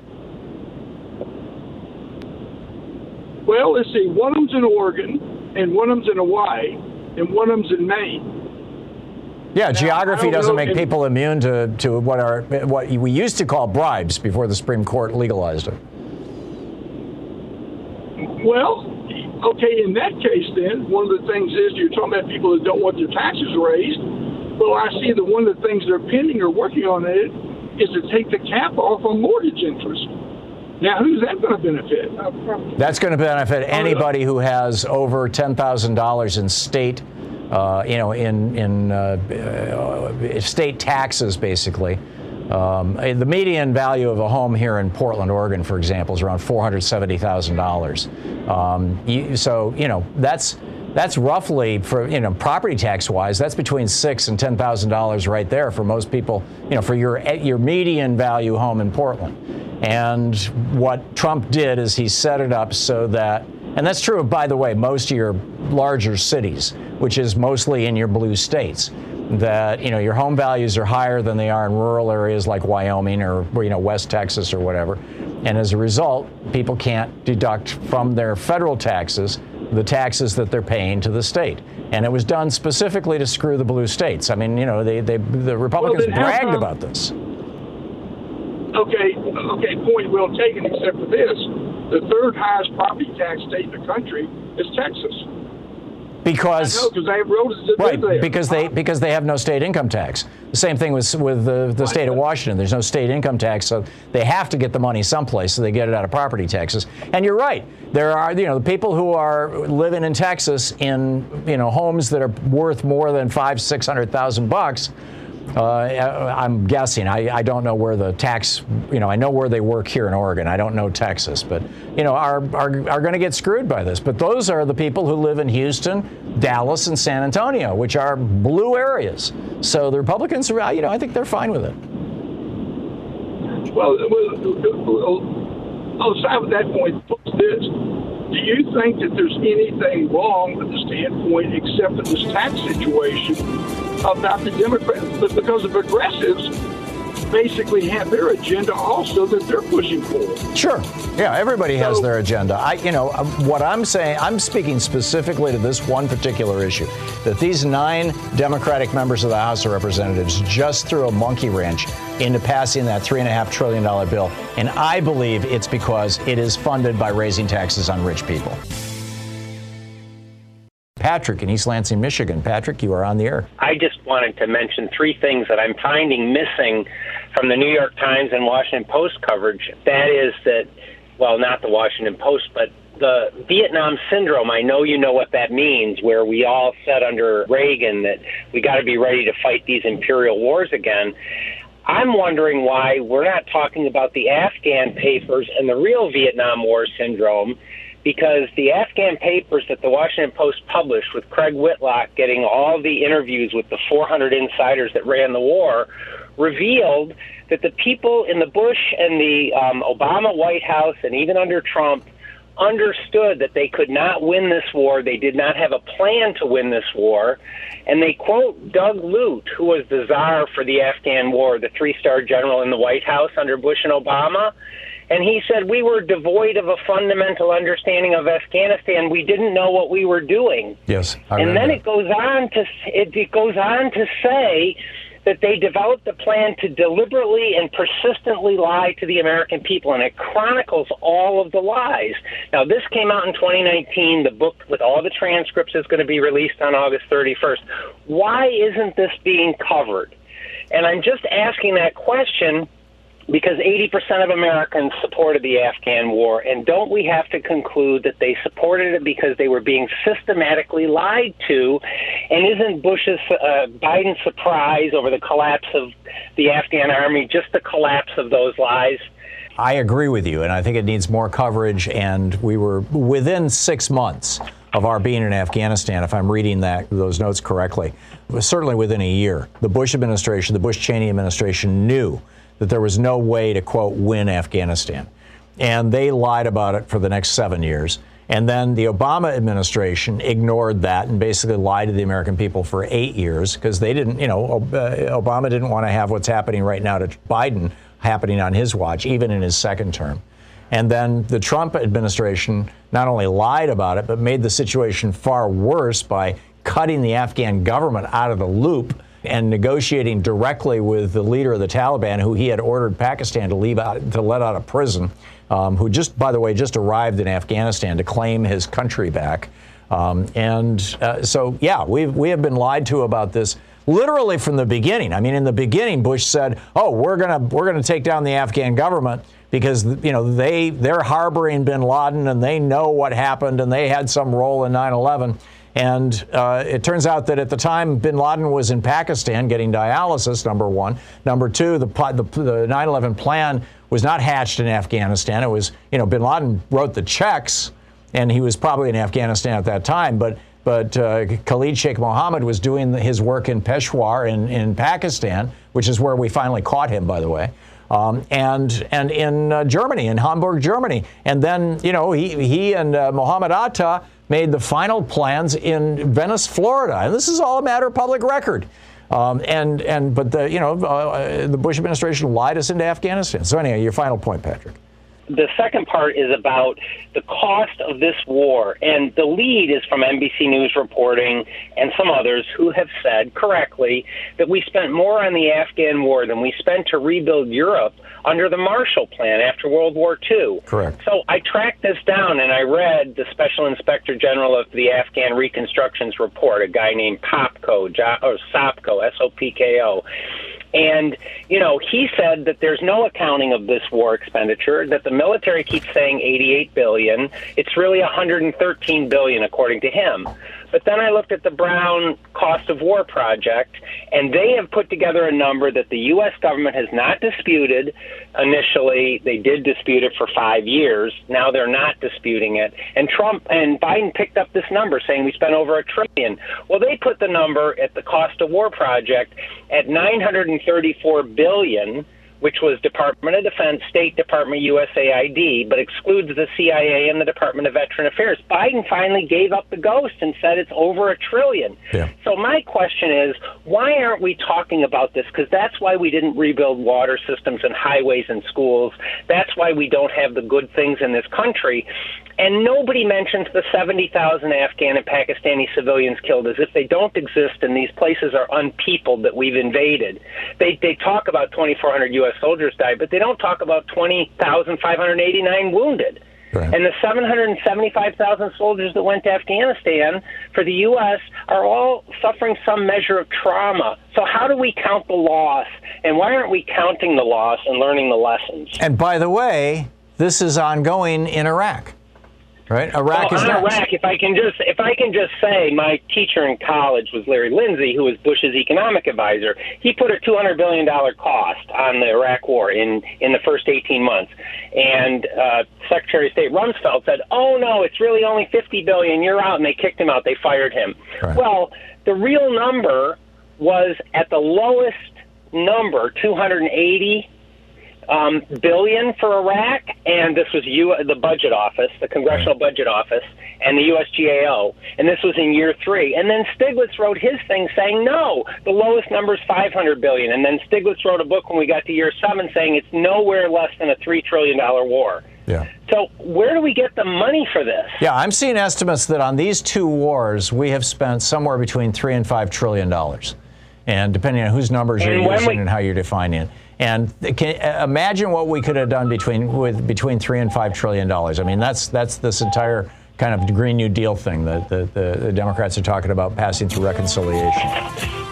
Well, let's see. One of them's in Oregon, and one of them's in Hawaii, and one of them's in Maine. Yeah, Now, geography doesn't know make people immune to, to what are what we used to call bribes before the Supreme Court legalized it. Well, okay, in that case, then, one of the things is you're talking about people that don't want their taxes raised. Well, I see that one of the things they're pending or working on it is to take the cap off on mortgage interest. Now, who's that going to benefit? That's going to benefit anybody who has over ten thousand dollars in state, uh, you know, in in uh, uh, state taxes, basically. Um, the median value of a home here in Portland, Oregon, for example, is around four hundred seventy thousand dollars. Um, so you know that's that's roughly for you know property tax wise, that's between six and ten thousand dollars right there for most people. You know, for your your median value home in Portland. And what Trump did is he set it up so that, and that's true, by the way, most of your larger cities, which is mostly in your blue states, that you know your home values are higher than they are in rural areas like Wyoming or you know West Texas or whatever, and as a result, people can't deduct from their federal taxes the taxes that they're paying to the state. And it was done specifically to screw the blue states. I mean, you know, they, they the Republicans how bragged come- about this. Okay, okay, point well taken, except for this. The third highest property tax state in the country is Texas. Because I know, they have Right, there. because they because they have no state income tax. The same thing with with the, the state of Washington. There's no state income tax, so they have to get the money someplace, so they get it out of property taxes. And you're right. There are you know the people who are living in Texas in you know homes that are worth more than five six hundred thousand bucks. Uh, I'm guessing. I, I don't know where the tax, you know, I know where they work here in Oregon. I don't know Texas, but, you know, are, are, are going to get screwed by this. But those are the people who live in Houston, Dallas, and San Antonio, which are blue areas. So the Republicans, are, you know, I think they're fine with it. Well, uh, well, well aside with that point, this? Do you think that there's anything wrong with the standpoint, except for this tax situation, about the Democrats? But because the progressives basically have their agenda also that they're pushing for. Sure. Yeah, everybody has their agenda. I, you know, um, what I'm saying, I'm speaking specifically to this one particular issue that these nine Democratic members of the House of Representatives just threw a monkey wrench into passing that $3.5 trillion bill. And I believe it's because it is funded by raising taxes on rich people. Patrick in East Lansing, Michigan. Patrick, you are on the air. I just wanted to mention three things that I'm finding missing from the New York Times and Washington Post coverage. That is that, well, not the Washington Post, but the Vietnam syndrome. I know you know what that means, where we all said under Reagan that we got to be ready to fight these imperial wars again. I'm wondering why we're not talking about the Afghan papers and the real Vietnam War syndrome because the Afghan papers that the Washington Post published with Craig Whitlock getting all the interviews with the 400 insiders that ran the war revealed that the people in the Bush and the um, Obama White House and even under Trump understood that they could not win this war. They did not have a plan to win this war. And they quote Doug Lute, who was the czar for the Afghan war, the three star general in the White House under Bush and Obama. And he said, We were devoid of a fundamental understanding of Afghanistan. We didn't know what we were doing. Yes. I and then that. it goes on to it, it goes on to say that they developed a plan to deliberately and persistently lie to the American people, and it chronicles all of the lies. Now, this came out in 2019. The book with all the transcripts is going to be released on August 31st. Why isn't this being covered? And I'm just asking that question because 80% of Americans supported the Afghan war. And don't we have to conclude that they supported it because they were being systematically lied to? And isn't Bush's, uh, Biden's surprise over the collapse of the Afghan army just the collapse of those lies? I agree with you, and I think it needs more coverage. And we were within six months of our being in Afghanistan, if I'm reading that those notes correctly, certainly within a year. The Bush administration, the Bush Cheney administration, knew that there was no way to quote win Afghanistan, and they lied about it for the next seven years. And then the Obama administration ignored that and basically lied to the American people for eight years because they didn't, you know, uh, Obama didn't want to have what's happening right now to Biden happening on his watch, even in his second term. And then the Trump administration not only lied about it, but made the situation far worse by cutting the Afghan government out of the loop and negotiating directly with the leader of the Taliban, who he had ordered Pakistan to leave out to let out of prison, um, who just, by the way, just arrived in Afghanistan to claim his country back. Um, and uh, so, yeah, we we have been lied to about this literally from the beginning. I mean, in the beginning, Bush said, "Oh, we're gonna we're gonna take down the Afghan government." Because you know they they're harboring Bin Laden and they know what happened and they had some role in 9/11. And uh, it turns out that at the time, bin Laden was in Pakistan getting dialysis, number one. Number two, the, the 9 11 plan was not hatched in Afghanistan. It was, you know, bin Laden wrote the checks, and he was probably in Afghanistan at that time. But, but uh, Khalid Sheikh Mohammed was doing his work in Peshawar in, in Pakistan, which is where we finally caught him, by the way. Um, and and in uh, Germany, in Hamburg, Germany, and then you know he he and uh, Mohammed Atta made the final plans in Venice, Florida. And this is all a matter of public record. Um, and and but the you know uh, the Bush administration lied us into Afghanistan. So anyway, your final point, Patrick the second part is about the cost of this war. And the lead is from NBC News reporting and some others who have said correctly that we spent more on the Afghan war than we spent to rebuild Europe under the Marshall Plan after World War II. Correct. So I tracked this down and I read the Special Inspector General of the Afghan Reconstructions report, a guy named Popko, or Sopko, S O P K O. And, you know, he said that there's no accounting of this war expenditure, that the military keeps saying 88 billion. It's really 113 billion according to him. But then I looked at the Brown Cost of War Project, and they have put together a number that the U.S. government has not disputed. Initially, they did dispute it for five years. Now they're not disputing it. And Trump and Biden picked up this number, saying we spent over a trillion. Well, they put the number at the Cost of War Project at 934 billion which was Department of Defense, State Department, USAID, but excludes the CIA and the Department of Veteran Affairs. Biden finally gave up the ghost and said it's over a trillion. Yeah. So my question is, why aren't we talking about this? Because that's why we didn't rebuild water systems and highways and schools. That's why we don't have the good things in this country. And nobody mentions the 70,000 Afghan and Pakistani civilians killed as if they don't exist and these places are unpeopled that we've invaded. They, they talk about 2,400 U.S. soldiers died, but they don't talk about 20,589 wounded. Right. And the 775,000 soldiers that went to Afghanistan for the U.S. are all suffering some measure of trauma. So, how do we count the loss? And why aren't we counting the loss and learning the lessons? And by the way, this is ongoing in Iraq. Right, Iraq well, is on. Iraq. If I can just, if I can just say, my teacher in college was Larry Lindsey, who was Bush's economic advisor. He put a two hundred billion dollar cost on the Iraq War in in the first eighteen months, and uh, Secretary of State Rumsfeld said, "Oh no, it's really only fifty billion. You're out," and they kicked him out. They fired him. Right. Well, the real number was at the lowest number, two hundred and eighty um, billion for Iraq, and this was U- the budget office, the Congressional Budget Office, and the USGAO, and this was in year three. And then Stiglitz wrote his thing saying no, the lowest number is 500 billion. And then Stiglitz wrote a book when we got to year seven saying it's nowhere less than a three trillion dollar war. Yeah. So where do we get the money for this? Yeah, I'm seeing estimates that on these two wars we have spent somewhere between three and five trillion dollars, and depending on whose numbers And you're using we- and how you're defining it. And can, uh, imagine what we could have done between with between three and five trillion dollars. I mean, that's that's this entire kind of Green New Deal thing that the, the, the Democrats are talking about passing through reconciliation.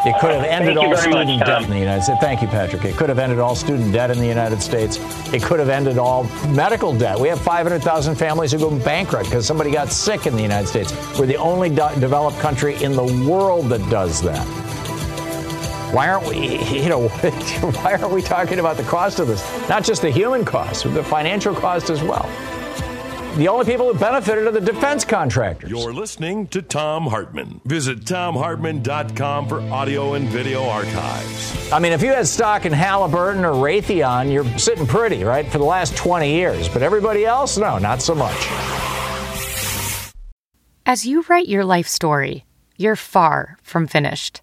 It could have ended all student much, debt in the United States. Thank you, Patrick. It could have ended all student debt in the United States. It could have ended all medical debt. We have 500,000 families who go bankrupt because somebody got sick in the United States. We're the only de- developed country in the world that does that. Why aren't we, you know, why aren't we talking about the cost of this? Not just the human cost, but the financial cost as well. The only people who benefited are the defense contractors. You're listening to Thom Hartmann. Visit thomhartmann.com for audio and video archives. I mean, if you had stock in Halliburton or Raytheon, you're sitting pretty, right, for the last 20 years. But everybody else, no, not so much. As you write your life story, you're far from finished.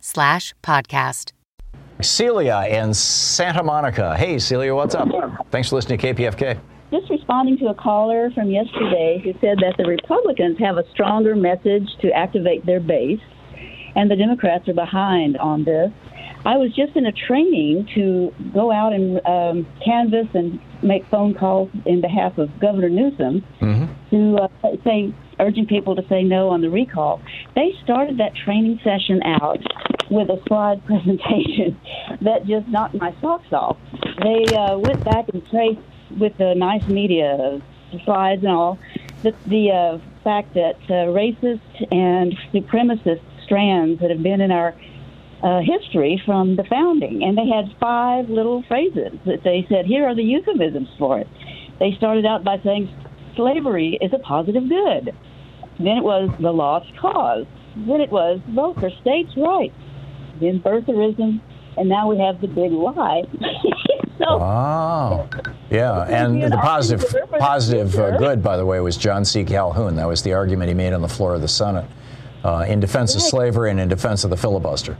slash podcast. Celia in Santa Monica. Hey, Celia, what's up? Thanks for listening to KPFK. Just responding to a caller from yesterday who said that the Republicans have a stronger message to activate their base, and the Democrats are behind on this. I was just in a training to go out and um, canvass and make phone calls in behalf of Governor Newsom Mm-hmm. to uh, say, urging people to say no on the recall. They started that training session out with a slide presentation that just knocked my socks off. They uh, went back and traced with the nice media slides and all the, the uh, fact that uh, racist and supremacist strands that have been in our uh, history from the founding. And they had five little phrases that they said, here are the euphemisms for it. They started out by saying slavery is a positive good. Then it was the lost cause. Then it was vote for states' rights. Then birtherism. And now we have the big lie. so, Wow. Yeah, and the positive, positive uh, good, by the way, was John C. Calhoun. That was the argument he made on the floor of the Senate uh, in defense of slavery and in defense of the filibuster.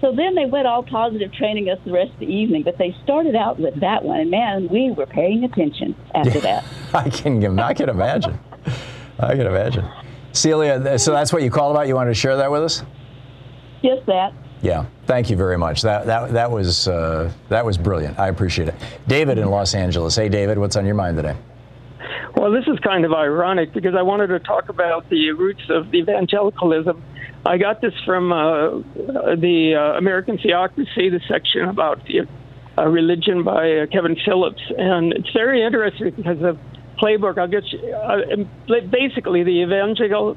So then they went all positive training us the rest of the evening, but they started out with that one, and man, we were paying attention after that. I can, I can imagine. I can imagine. Celia, so that's what you called about. You wanted to share that with us? Just that. Yeah. Thank you very much. That that that was uh, that was brilliant. I appreciate it. David in Los Angeles. Hey, David, what's on your mind today? Well, this is kind of ironic because I wanted to talk about the roots of evangelicalism. I got this from uh, the uh, American Theocracy, the section about uh, religion by uh, Kevin Phillips, and it's very interesting because the playbook. I'll get you, uh, basically the evangelical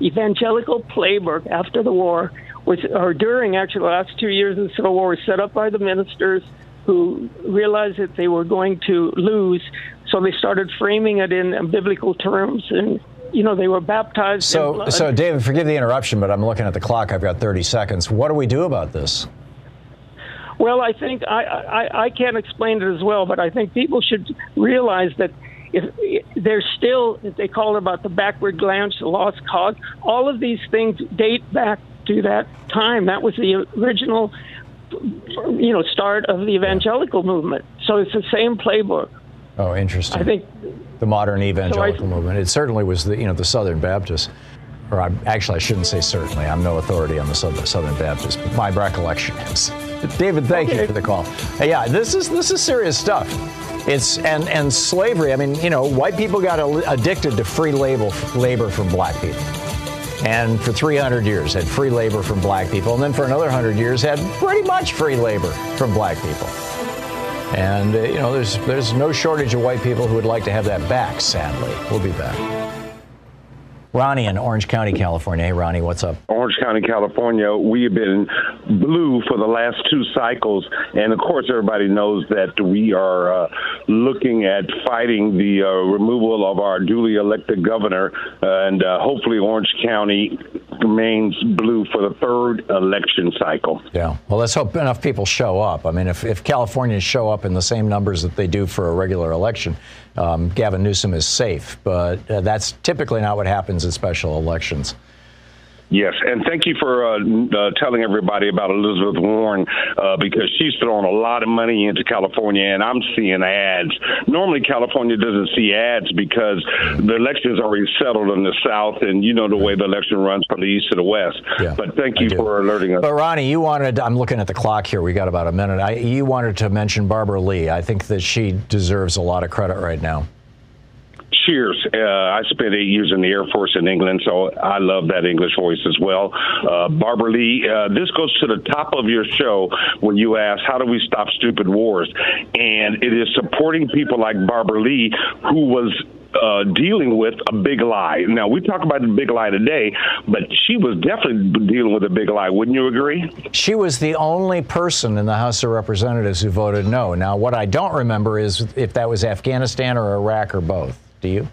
evangelical playbook after the war was, or during actually the last two years of the Civil War, was set up by the ministers who realized that they were going to lose, so they started framing it in biblical terms and. You know, they were baptized. So, so David, forgive the interruption, but I'm looking at the clock. I've got 30 seconds. What do we do about this? Well, I think I, I, I can't explain it as well, but I think people should realize that if there's still, they call it about the backward glance, the lost cause, all of these things date back to that time. That was the original, you know, start of the evangelical movement. So it's the same playbook. Oh, interesting. I think the modern evangelical movement. It certainly was the you know the Southern Baptists, or I, actually I shouldn't say certainly. I'm no authority on the Southern, Southern Baptists, but my recollection is. David, thank you for the call. Uh, yeah, this is this is serious stuff. It's and and slavery. I mean, you know, white people got addicted to free labor labor from black people. And for 300 years had free labor from black people, and then for another 100 years had pretty much free labor from black people. And uh, you know, there's there's no shortage of white people who would like to have that back. Sadly, we'll be back. Ronnie in Orange County, California. Hey, Ronnie, what's up? Orange County, California, we have been blue for the last two cycles. And of course, everybody knows that we are uh, looking at fighting the uh, removal of our duly elected governor. and uh, hopefully, Orange County remains blue for the third election cycle. Yeah. Well, let's hope enough people show up. I mean, if, if Californians show up in the same numbers that they do for a regular election, um, Gavin Newsom is safe. But uh, that's typically not what happens in special elections. Yes, and thank you for uh, uh, telling everybody about Elizabeth Warren uh, because she's thrown a lot of money into California, and I'm seeing ads. Normally, California doesn't see ads because the election is already settled in the South, and you know the way the election runs from the east to the west. but thank you for alerting us. But Ronnie, you wanted, I'm looking at the clock here, we got about a minute. I, you wanted to mention Barbara Lee. I think that she deserves a lot of credit right now. Cheers. Uh, I spent eight years in the Air Force in England, so I love that English voice as well. Uh, Barbara Lee, uh, this goes to the top of your show when you ask, How do we stop stupid wars? And it is supporting people like Barbara Lee, who was uh, dealing with a big lie. Now, we talk about the big lie today, but she was definitely dealing with a big lie. Wouldn't you agree? She was the only person in the House of Representatives who voted no. Now, what I don't remember is if that was Afghanistan or Iraq or both. Do you?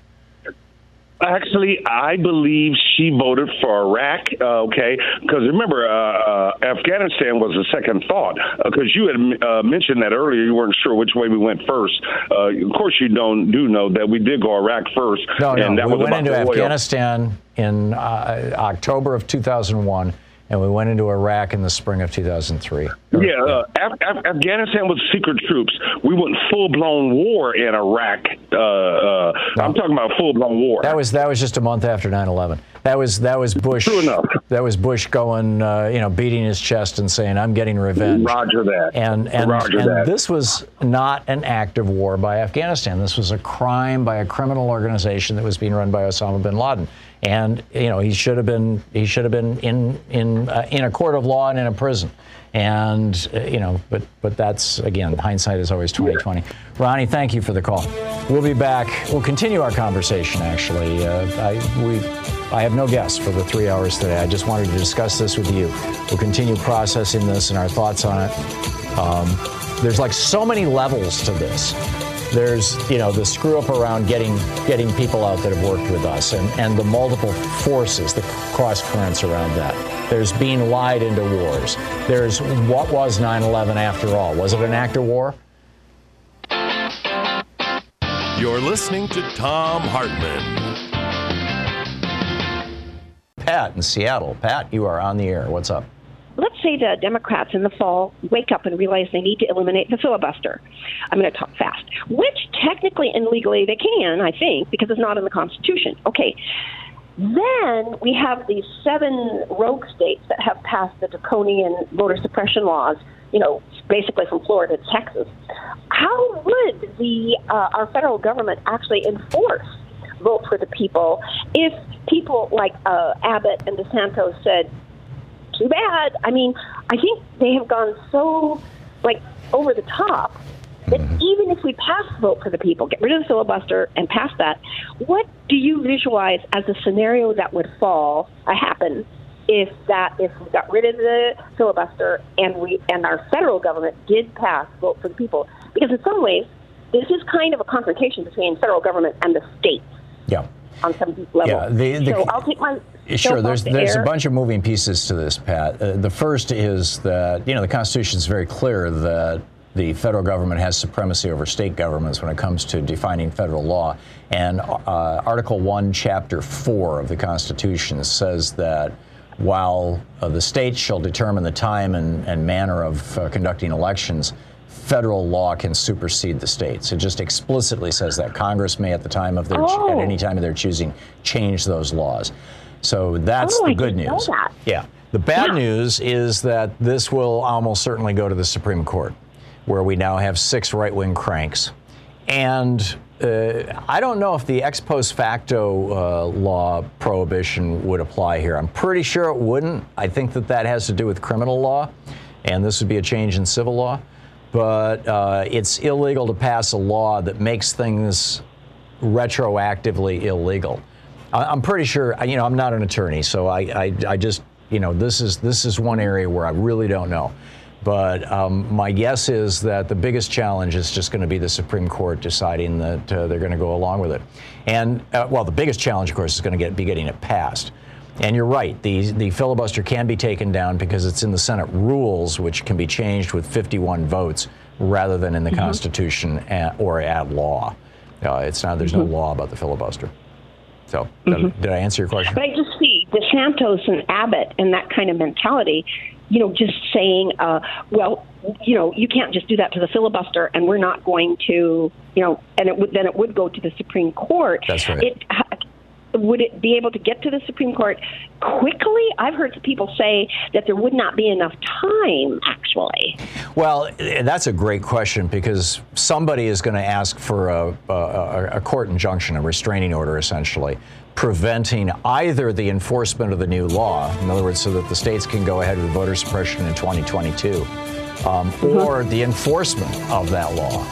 Actually, I believe she voted for Iraq. Uh, okay, because remember, uh, uh, Afghanistan was a second thought. Because uh, you had uh, mentioned that earlier, you weren't sure which way we went first. Uh, of course, you don't do know that we did go Iraq first. No, and no, that we was went into. Afghanistan in October of 2001 and we went into Iraq in the spring of 2003. Yeah, uh, Af- Af- Afghanistan was secret troops. We went full blown war in Iraq. Uh, uh, I'm talking about full blown war. That was that was just a month after 9/11. That was that was Bush. True enough. That was Bush going, uh, you know, beating his chest and saying, "I'm getting revenge." Roger that. And and, Roger and that. this was not an act of war by Afghanistan. This was a crime by a criminal organization that was being run by Osama bin Laden. And you know, he should have been he should have been in in uh, in a court of law and in a prison. And uh, you know, but but that's again, hindsight is always 2020. Ronnie, thank you for the call. We'll be back. We'll continue our conversation. Actually, uh, I we. I have no guests for the three hours today. I just wanted to discuss this with you. We'll continue processing this and our thoughts on it. Um, there's like so many levels to this. There's, you know, the screw up around getting getting people out that have worked with us and, and the multiple forces, the cross currents around that. There's being lied into wars. There's what was 9 11 after all? Was it an act of war? You're listening to Thom Hartmann. Pat in Seattle. Pat, you are on the air. What's up? Let's say the Democrats in the fall wake up and realize they need to eliminate the filibuster. I'm going to talk fast, which technically and legally they can, I think, because it's not in the Constitution. Okay. Then we have these seven rogue states that have passed the draconian voter suppression laws, you know, basically from Florida to Texas. How would the uh, our federal government actually enforce vote for the people if people like uh, Abbott and DeSantis said too bad. I mean, I think they have gone so like over the top that even if we pass vote for the people, get rid of the filibuster and pass that, what do you visualize as a scenario that would fall, uh, happen if that if we got rid of the filibuster and we and our federal government did pass vote for the people? Because in some ways, this is kind of a confrontation between federal government and the states. Yeah. On some deep level. Yeah, the- the- so I'll take my Sure, there's the there's air. a bunch of moving pieces to this, Pat. Uh, the first is that you know the Constitution is very clear that the federal government has supremacy over state governments when it comes to defining federal law. And uh, Article One, Chapter Four of the Constitution says that while uh, the states shall determine the time and, and manner of uh, conducting elections, federal law can supersede the states. It just explicitly says that Congress may, at the time of their Oh. at any time of their choosing, change those laws. So that's Oh, the good news. Yeah. The bad Yeah. news is that this will almost certainly go to the Supreme Court, where we now have six right wing cranks. And uh, I don't know if the ex post facto uh, law prohibition would apply here. I'm pretty sure it wouldn't. I think that that has to do with criminal law, and this would be a change in civil law. But uh, it's illegal to pass a law that makes things retroactively illegal. I- I'm pretty sure. You know, I'm not an attorney, so I, I, I just, you know, this is this is one area where I really don't know. But um, my guess is that the biggest challenge is just going to be the Supreme Court deciding that uh, they're going to go along with it. And uh, well, the biggest challenge, of course, is going to get be getting it passed. And you're right. The the filibuster can be taken down because it's in the Senate rules, which can be changed with 51 votes rather than in the Constitution a- or at law. Uh, it's not. There's no law about the filibuster. So, did- did I answer your question? But I just see DeSantos and Abbott and that kind of mentality, you know, just saying, uh, well, you know, you can't just do that to the filibuster, and we're not going to, you know, and it would then it would go to the Supreme Court. That's right. It, would it be able to get to the Supreme Court quickly? I've heard people say that there would not be enough time, actually. Well, that's a great question because somebody is going to ask for a, a, a court injunction, a restraining order, essentially, preventing either the enforcement of the new law, in other words, so that the states can go ahead with voter suppression in 2022, um, or the enforcement of that law.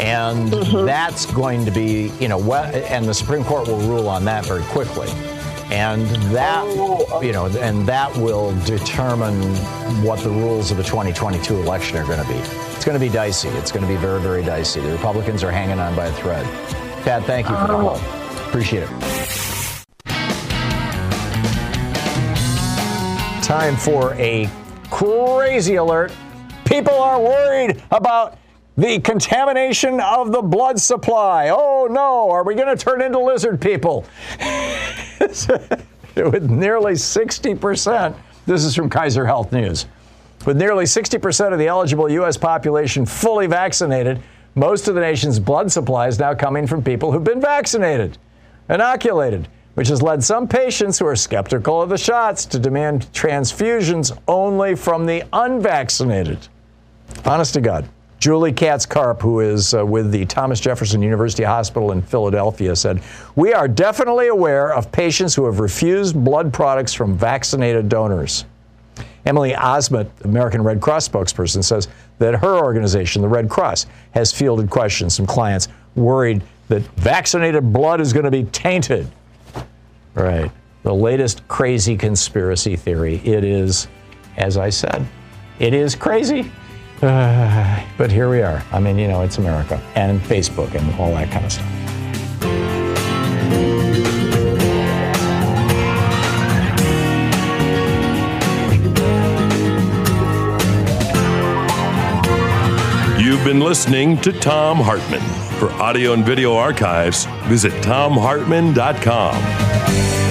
And mm-hmm. that's going to be, you know, what, and the Supreme Court will rule on that very quickly. And that, oh. you know, and that will determine what the rules of the 2022 election are going to be. It's going to be dicey. It's going to be very, very dicey. The Republicans are hanging on by a thread. Pat, thank you for the call. Oh. Appreciate it. Time for a crazy alert. People are worried about the contamination of the blood supply. Oh no, are we going to turn into lizard people? With nearly 60%, this is from Kaiser Health News. With nearly 60% of the eligible U.S. population fully vaccinated, most of the nation's blood supply is now coming from people who've been vaccinated, inoculated, which has led some patients who are skeptical of the shots to demand transfusions only from the unvaccinated. Honest to God. Julie Katz Karp, who is uh, with the Thomas Jefferson University Hospital in Philadelphia, said, We are definitely aware of patients who have refused blood products from vaccinated donors. Emily Osment, American Red Cross spokesperson, says that her organization, the Red Cross, has fielded questions from clients worried that vaccinated blood is going to be tainted. Right. The latest crazy conspiracy theory. It is, as I said, it is crazy. Uh, but here we are. I mean, you know, it's America and Facebook and all that kind of stuff. You've been listening to Thom Hartmann. For audio and video archives, visit thomhartmann.com.